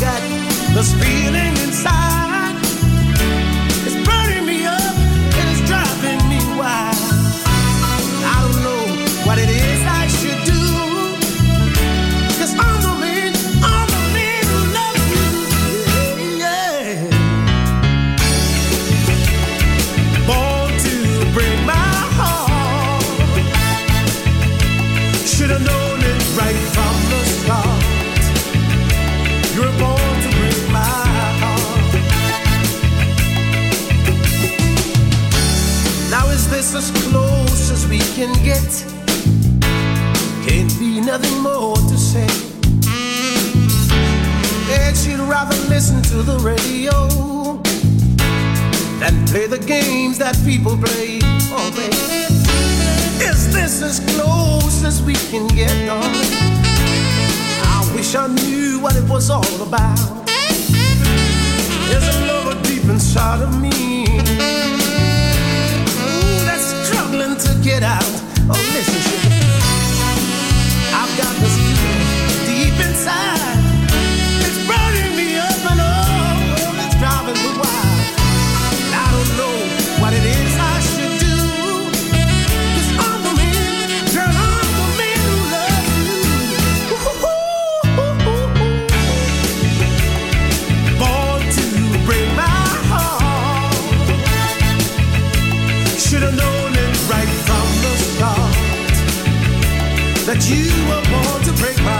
burning feeling up this as close as we can get. Can't be nothing more to say. And she'd rather listen to the radio than play the games that people play. Oh, baby. Is this as close as we can get, darling? I wish I knew what it was all about. There's a lover deep inside of me. To get out. Oh, listen, sugar. You were born to break my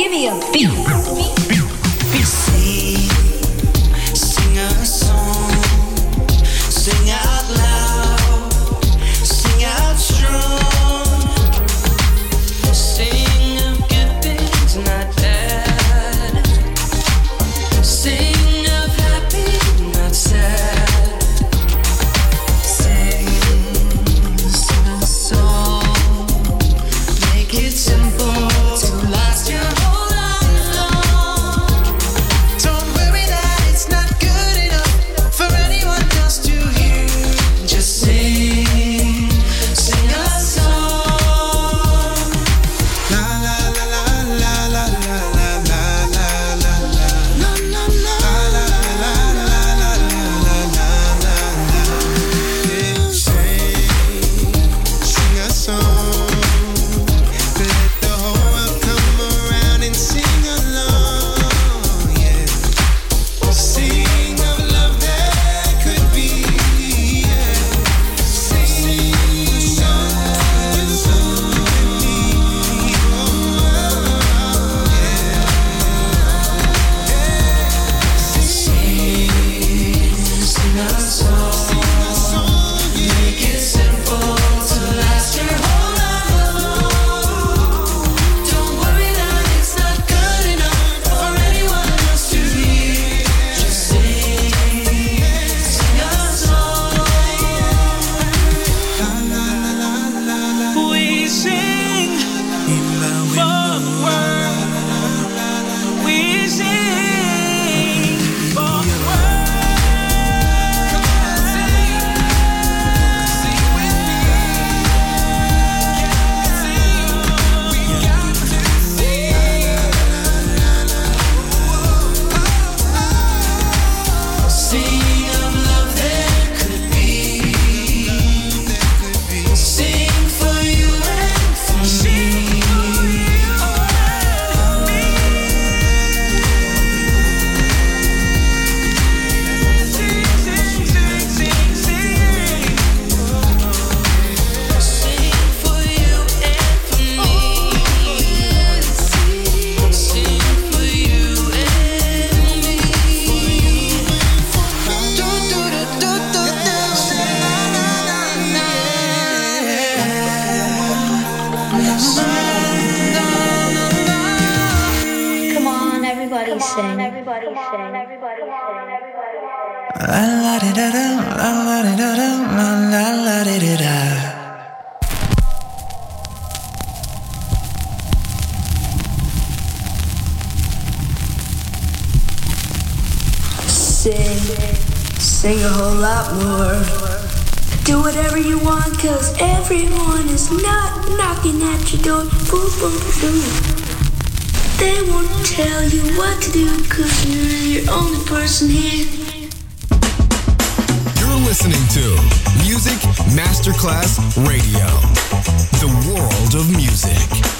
Give me a beat. lot more. Do whatever you want, cause everyone is not knocking at your door. Boom, boom, boom. They won't tell you what to do, cause you're the only person here. You're listening to Music Masterclass Radio, the world of music.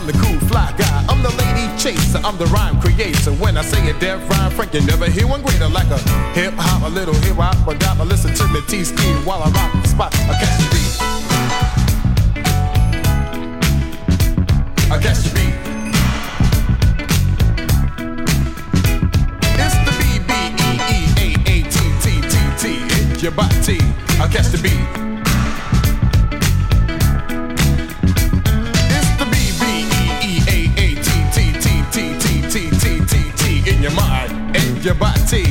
I'm the cool fly guy. I'm the lady chaser. I'm the rhyme creator. When I say a def rhyme, Frank, you never hear one greater like a hip hop, a little hip hop, but I listen to me T ski while I rock the spot. I catch the beat. I catch the beat. It's the B B E E A A T T T T. Your body. I catch the beat. Body.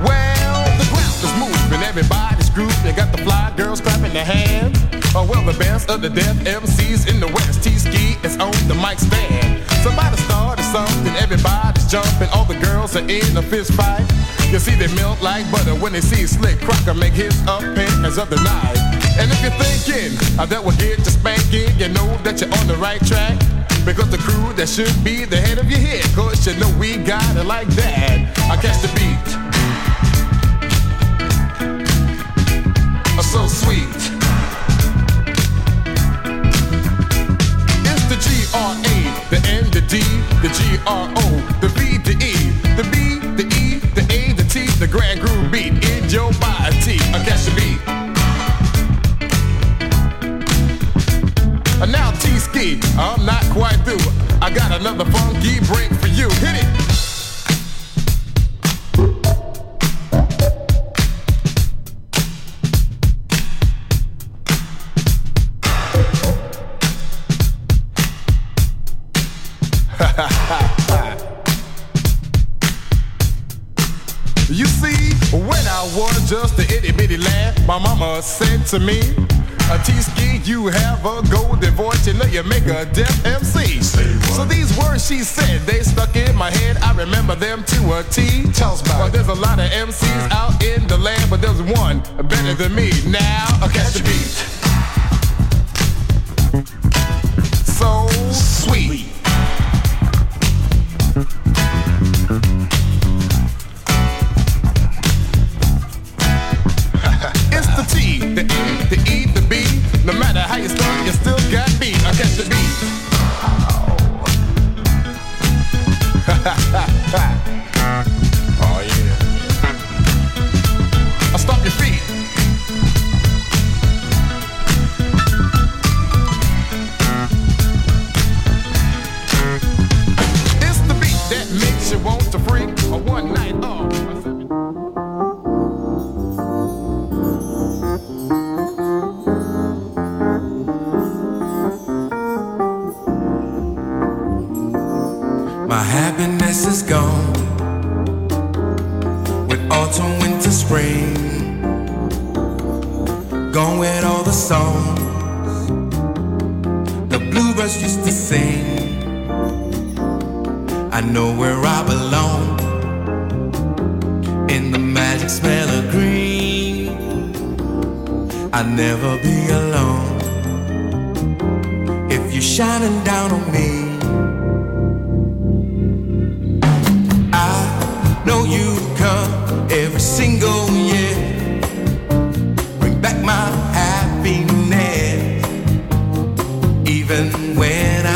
Well, the ground is moving, everybody's grooving. They got the fly girls clapping their hands. Oh, well, the best of the def MCs in the West. T-Ski is on the mic stand. Somebody started something, everybody's jumping. All the are in a fist fight. You see, they melt like butter when they see Slick Crocker make his appearance of the night. And if you're thinking that will get you spanking, you know that you're on the right track. Because the crew that should be the head of your head, cause you know we got it like that. I catch the beat. so sweet. It's the G-R-A, the N, the D, the G-R-O, the V, the E, the B, the E, the A, the T, the grand groove beat in your body. I catch the beat. And now T-Ski, I'm not quite through. I got another funky break for you. Hit it. You see, when I was just a itty bitty lad, my mama said to me, a T-ski, you have a golden voice, you know you make a def MC. So these words she said, they stuck in my head, I remember them to a T. Tell us about well, there's a lot of MCs out in the land, but there's one better than me. Now, I catch the beat. So sweet. Even when I'm